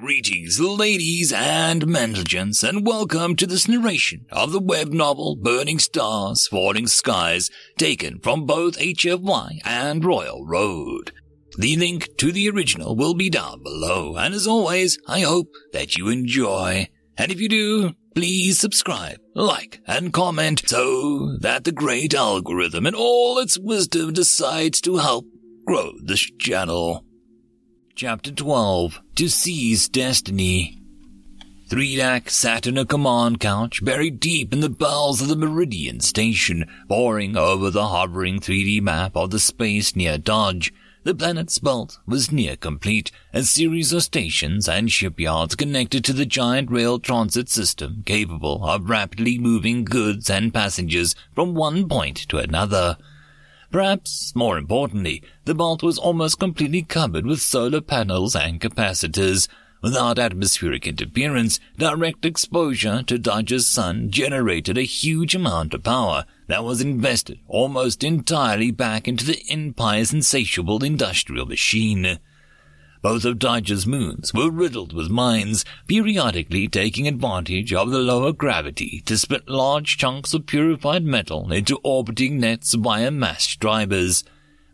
Greetings, ladies and gentlemen, and welcome to this narration of the web novel Burning Stars, Falling Skies, taken from both HFY and Royal Road. The link to the original will be down below, and as always, I hope that you enjoy. And if you do, please subscribe, like, and comment so that the great algorithm and all its wisdom decides to help grow this channel. Chapter 12 To Seize Destiny. Threedak sat in a command couch buried deep in the bowels of the Meridian Station, poring over the hovering 3D map of the space near Dodge. The planet's belt was near complete, a series of stations and shipyards connected to the giant rail transit system capable of rapidly moving goods and passengers from one point to another. Perhaps more importantly, the vault was almost completely covered with solar panels and capacitors. Without atmospheric interference, direct exposure to Dodge's sun generated a huge amount of power that was invested almost entirely back into the Empire's insatiable industrial machine. Both of Dodge's moons were riddled with mines, periodically taking advantage of the lower gravity to spit large chunks of purified metal into orbiting nets via mass drivers.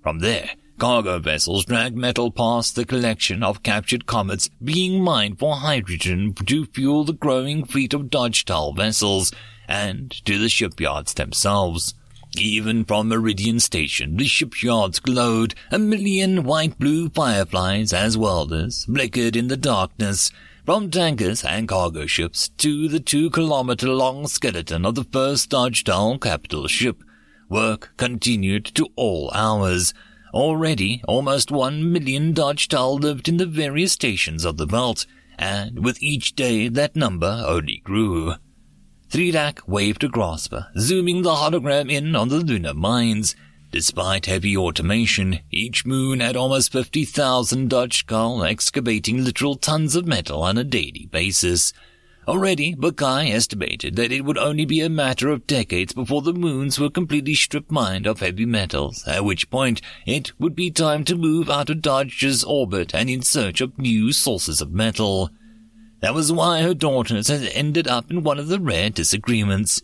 From there, cargo vessels dragged metal past the collection of captured comets being mined for hydrogen to fuel the growing fleet of Dodge Tull vessels, and to the shipyards themselves. Even from Meridian Station, the shipyards glowed, a million white-blue fireflies as welders flickered in the darkness, from tankers and cargo ships to the two-kilometer-long skeleton of the first Dodge Tull capital ship. Work continued to all hours. Already, almost one million Dodge Tull lived in the various stations of the belt, and with each day that number only grew. Threedak waved a Grasper, zooming the hologram in on the lunar mines. Despite heavy automation, each moon had almost 50,000 Dodge Tull excavating literal tons of metal on a daily basis. Already, Bakai estimated that it would only be a matter of decades before the moons were completely stripped mined of heavy metals, at which point it would be time to move out of Dodge's orbit and in search of new sources of metal. That was why her daughters had ended up in one of the rare disagreements.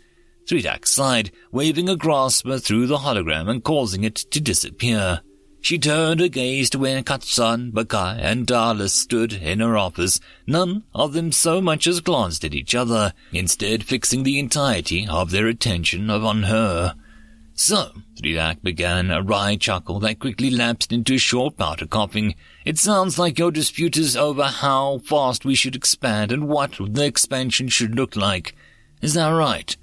Threedak sighed, waving a grasper through the hologram and causing it to disappear. She turned her gaze to where Katash, Bakai, and Darlus stood in her office. None of them so much as glanced at each other, instead fixing the entirety of their attention upon her. So, Threedak began a wry chuckle that quickly lapsed into a short bout of coughing. It sounds like your dispute is over how fast we should expand and what the expansion should look like. Is that right?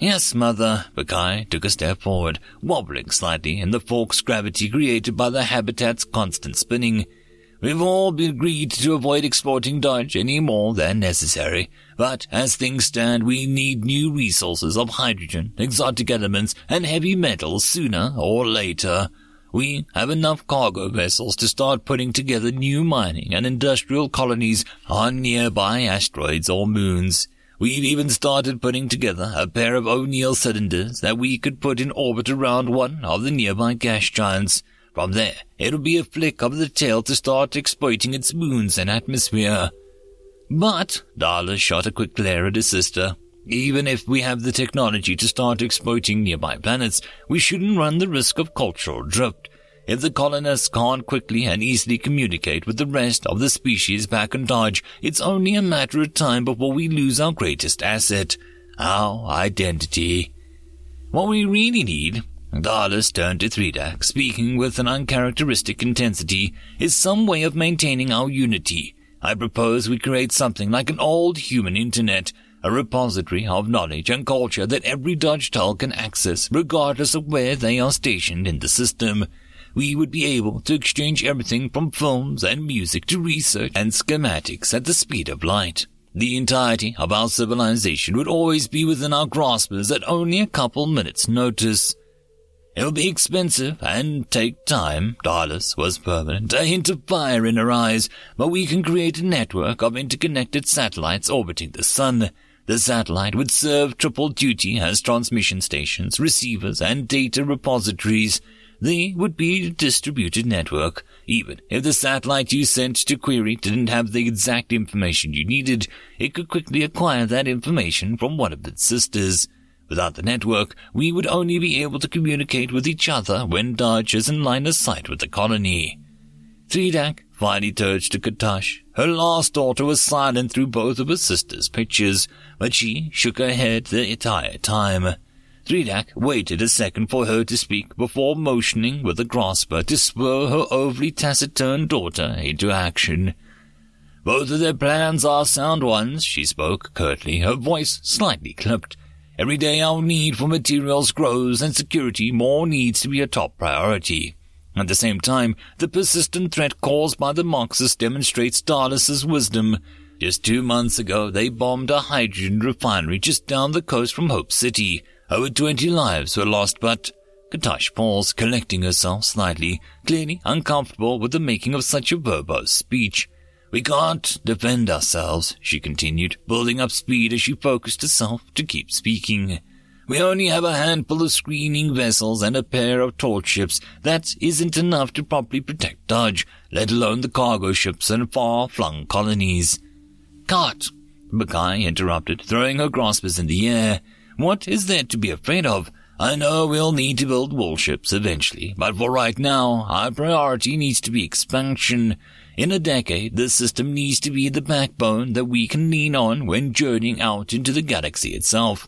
Yes, Mother. Bakai took a step forward, wobbling slightly in the forced gravity created by the habitat's constant spinning. We've all agreed to avoid exporting Dodge any more than necessary, but as things stand, we need new resources of hydrogen, exotic elements, and heavy metals sooner or later. We have enough cargo vessels to start putting together new mining and industrial colonies on nearby asteroids or moons. We've even started putting together a pair of O'Neill cylinders that we could put in orbit around one of the nearby gas giants. From there, it'll be a flick of the tail to start exploiting its moons and atmosphere. But, Darlus shot a quick glare at his sister. Even if we have the technology to start exploiting nearby planets, we shouldn't run the risk of cultural drift. If the colonists can't quickly and easily communicate with the rest of the species back in Dodge, it's only a matter of time before we lose our greatest asset, our identity. What we really need Darlus turned to Threedak, speaking with an uncharacteristic intensity, is some way of maintaining our unity. I propose we create something like an old human internet, a repository of knowledge and culture that every Dodge Tull can access, regardless of where they are stationed in the system. We would be able to exchange everything from films and music to research and schematics at the speed of light. The entirety of our civilization would always be within our graspers at only a couple minutes' notice. It'll be expensive and take time. Darlus was permanent, a hint of fire in her eyes, but we can create a network of interconnected satellites orbiting the sun. The satellite would serve triple duty as transmission stations, receivers, and data repositories. They would be a distributed network. Even if the satellite you sent to query didn't have the exact information you needed, it could quickly acquire that information from one of its sisters. Without the network, we would only be able to communicate with each other when Dodge is in line of sight with the colony. Threedak finally turned to Katash. Her last daughter was silent through both of her sister's pictures, but she shook her head the entire time. Threedak waited a second for her to speak before motioning with the grasper to spur her overly taciturn daughter into action. Both of their plans are sound ones, she spoke curtly, her voice slightly clipped. Every day our need for materials grows and security more needs to be a top priority. At the same time, the persistent threat caused by the Marxists demonstrates Darlus's wisdom. Just two months ago, they bombed a hydrogen refinery just down the coast from Hope City. Over twenty lives were lost, but Katash paused, collecting herself slightly, clearly uncomfortable with the making of such a verbose speech. We can't defend ourselves, she continued, building up speed as she focused herself to keep speaking. We only have a handful of screening vessels and a pair of torch ships. That isn't enough to properly protect Dodge, let alone the cargo ships and far-flung colonies. Cut! Bakai interrupted, throwing her graspers in the air. What is there to be afraid of? I know we'll need to build warships eventually, but for right now, our priority needs to be expansion. In a decade, the system needs to be the backbone that we can lean on when journeying out into the galaxy itself.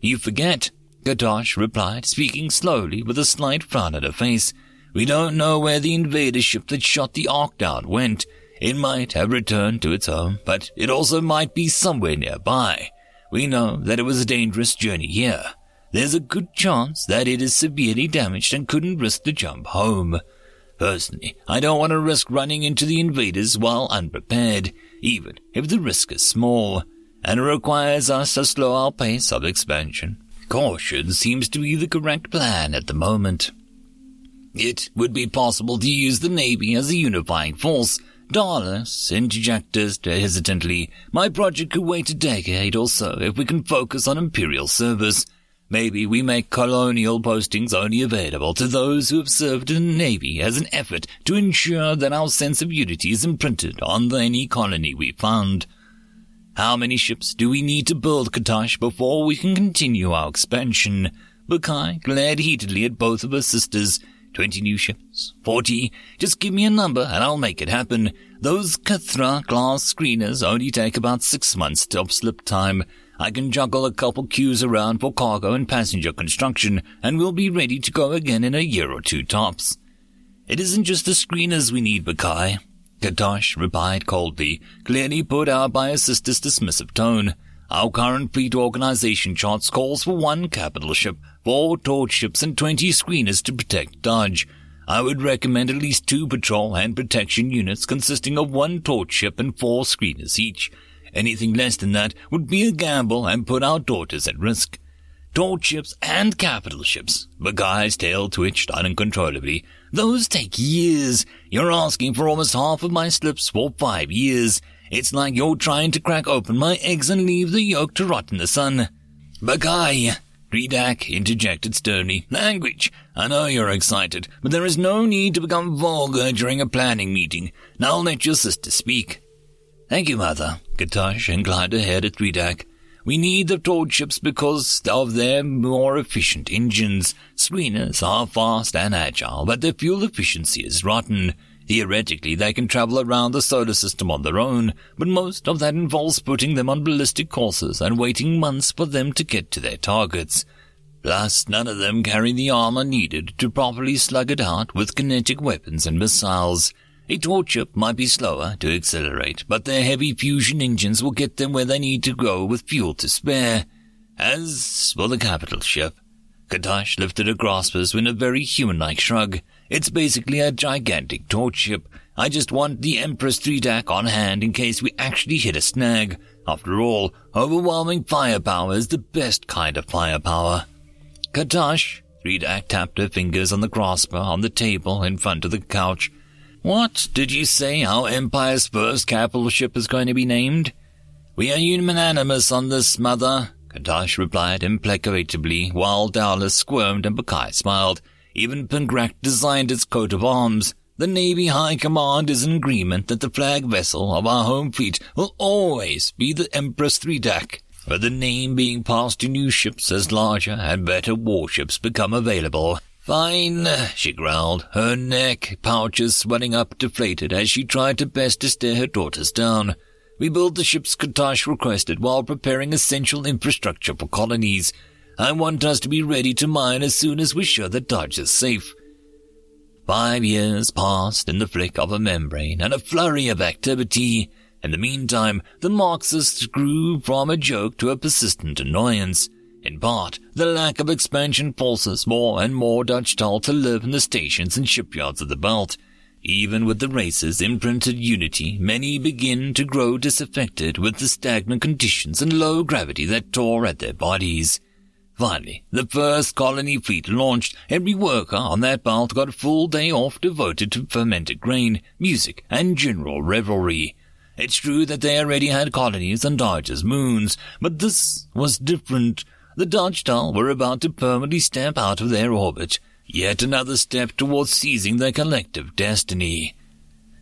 You forget, Katash replied, speaking slowly with a slight frown on her face. We don't know where the invader ship that shot the Ark down went. It might have returned to its home, but it also might be somewhere nearby. We know that it was a dangerous journey here. There's a good chance that it is severely damaged and couldn't risk the jump home. Personally, I don't want to risk running into the invaders while unprepared, even if the risk is small, and it requires us to slow our pace of expansion. Caution seems to be the correct plan at the moment. It would be possible to use the Navy as a unifying force. Darlus interjected hesitantly. My project could wait a decade or so if we can focus on Imperial service. Maybe we make colonial postings only available to those who have served in the Navy as an effort to ensure that our sense of unity is imprinted on any colony we found. How many ships do we need to build, Katash, before we can continue our expansion? Bakai glared heatedly at both of her sisters. Twenty new ships? Forty? Just give me a number and I'll make it happen. Those Kathra class screeners only take about six months top slip time. I can juggle a couple queues around for cargo and passenger construction, and we'll be ready to go again in a year or two tops. It isn't just the screeners we need, Bakai. Katash replied coldly, clearly put out by his sister's dismissive tone. Our current fleet organization charts calls for one capital ship, four torch ships, and twenty screeners to protect Dodge. I would recommend at least two patrol and protection units consisting of one torch ship and four screeners each. Anything less than that would be a gamble and put our daughters at risk. Torch ships and capital ships. Bakai's tail twitched uncontrollably. Those take years. You're asking for almost half of my slips for five years. It's like you're trying to crack open my eggs and leave the yolk to rot in the sun. Bagai, Threedak interjected sternly. Language. I know you're excited, but there is no need to become vulgar during a planning meeting. Now let your sister speak. Thank you, Mother. Katash inclined her head at Threedak. We need the torch ships because of their more efficient engines. Screeners are fast and agile, but their fuel efficiency is rotten. Theoretically, they can travel around the solar system on their own, but most of that involves putting them on ballistic courses and waiting months for them to get to their targets. Plus, none of them carry the armor needed to properly slug it out with kinetic weapons and missiles. A torch ship might be slower to accelerate, but their heavy fusion engines will get them where they need to go with fuel to spare. As for the capital ship, Katash lifted her graspers with a very human-like shrug. It's basically a gigantic torch ship. I just want the Empress Threedak on hand in case we actually hit a snag. After all, overwhelming firepower is the best kind of firepower. Katash, Threedak tapped her fingers on the grasper on the table in front of the couch. What did you say our Empire's first capital ship is going to be named? We are unanimous on this, Mother, Katash replied implacably, while Darlus squirmed and Bakai smiled. Even Pengrak designed its coat of arms. The Navy High Command is in agreement that the flag vessel of our home fleet will always be the Empress Threedak, with the name being passed to new ships as larger and better warships become available. Fine, she growled, her neck pouches swelling up deflated as she tried to best to stare her daughters down. We build the ships Katash requested while preparing essential infrastructure for colonies. I want us to be ready to mine as soon as we're sure that Dodge is safe. Five years passed in the flick of a membrane and a flurry of activity. In the meantime, the Marxists grew from a joke to a persistent annoyance. In part, the lack of expansion forces more and more Dutch to live in the stations and shipyards of the belt. Even with the race's imprinted unity, many begin to grow disaffected with the stagnant conditions and low gravity that tore at their bodies. Finally, the first colony fleet launched. Every worker on that belt got a full day off devoted to fermented grain, music, and general revelry. It's true that they already had colonies on Dodge's moons, but this was different. The Tull were about to permanently step out of their orbit, yet another step towards seizing their collective destiny.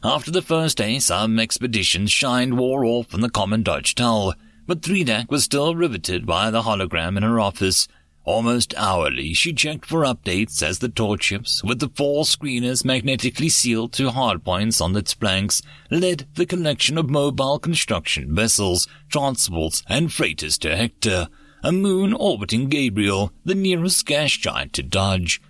After the first day, some expeditions shined wore off on the common Tull but Threedak was still riveted by the hologram in her office. Almost hourly, she checked for updates as the torch ships, with the four screeners magnetically sealed to hardpoints on its flanks, led the collection of mobile construction vessels, transports, and freighters to Hector, a moon orbiting Gabriel, the nearest gas giant to Dodge.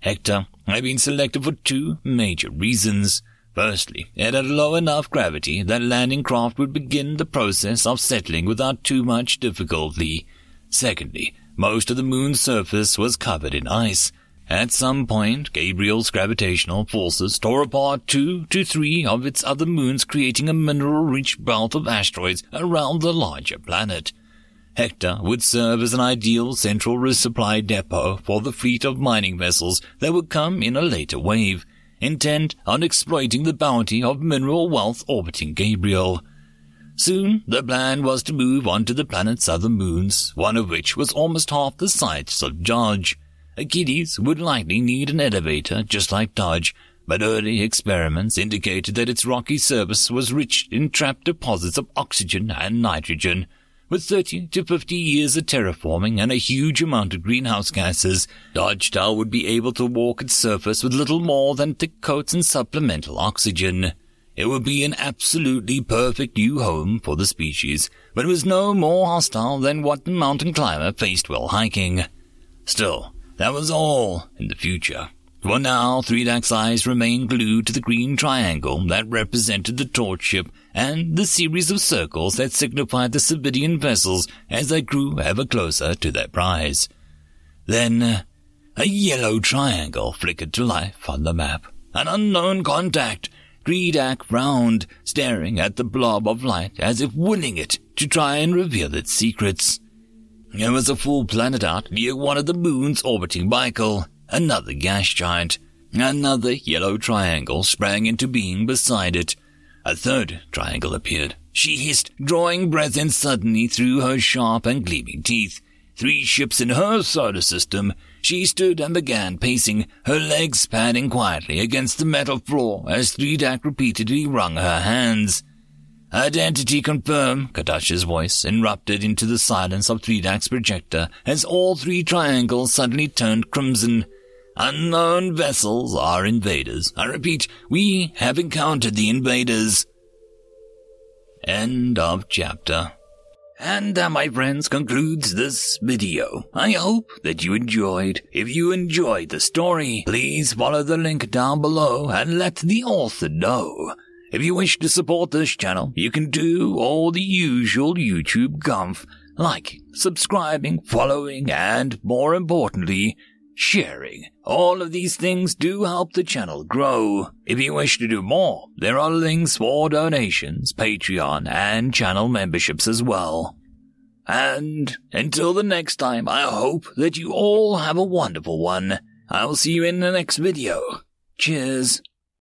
Hector had been selected for two major reasons. Firstly, it had low enough gravity that landing craft would begin the process of settling without too much difficulty. Secondly, most of the moon's surface was covered in ice. At some point, Gabriel's gravitational forces tore apart two to three of its other moons, creating a mineral-rich belt of asteroids around the larger planet. Hector would serve as an ideal central resupply depot for the fleet of mining vessels that would come in a later wave intent on exploiting the bounty of mineral wealth orbiting Gabriel. Soon, the plan was to move on to the planet's other moons, one of which was almost half the size of Dodge. Achilles would likely need an elevator just like Dodge, but early experiments indicated that its rocky surface was rich in trapped deposits of oxygen and nitrogen, with 30 to 50 years of terraforming and a huge amount of greenhouse gases, Dodge Tull would be able to walk its surface with little more than thick coats and supplemental oxygen. It would be an absolutely perfect new home for the species, but it was no more hostile than what the mountain climber faced while hiking. Still, that was all in the future. For now, Threedak's eyes remained glued to the green triangle that represented the torch ship and the series of circles that signified the Civilian vessels as they grew ever closer to their prize. Then, uh, a yellow triangle flickered to life on the map. An unknown contact. Threedack frowned, staring at the blob of light as if willing it to try and reveal its secrets. It was a full planet out near one of the moons orbiting Michael another gas giant. Another yellow triangle sprang into being beside it. A third triangle appeared. She hissed, drawing breath in suddenly through her sharp and gleaming teeth. Three ships in her solar system. She stood and began pacing, her legs padding quietly against the metal floor as Threedak repeatedly wrung her hands. Identity confirmed, Katash's voice erupted into the silence of Threedak's projector as all three triangles suddenly turned crimson. Unknown vessels are invaders. I repeat, we have encountered the invaders. End of chapter. And that, my friends, concludes this video. I hope that you enjoyed. If you enjoyed the story, please follow the link down below and let the author know. If you wish to support this channel, you can do all the usual YouTube gumph, like subscribing, following, and more importantly, sharing. All of these things do help the channel grow. If you wish to do more, there are links for donations, Patreon, and channel memberships as well. And until the next time, I hope that you all have a wonderful one. I will see you in the next video. Cheers.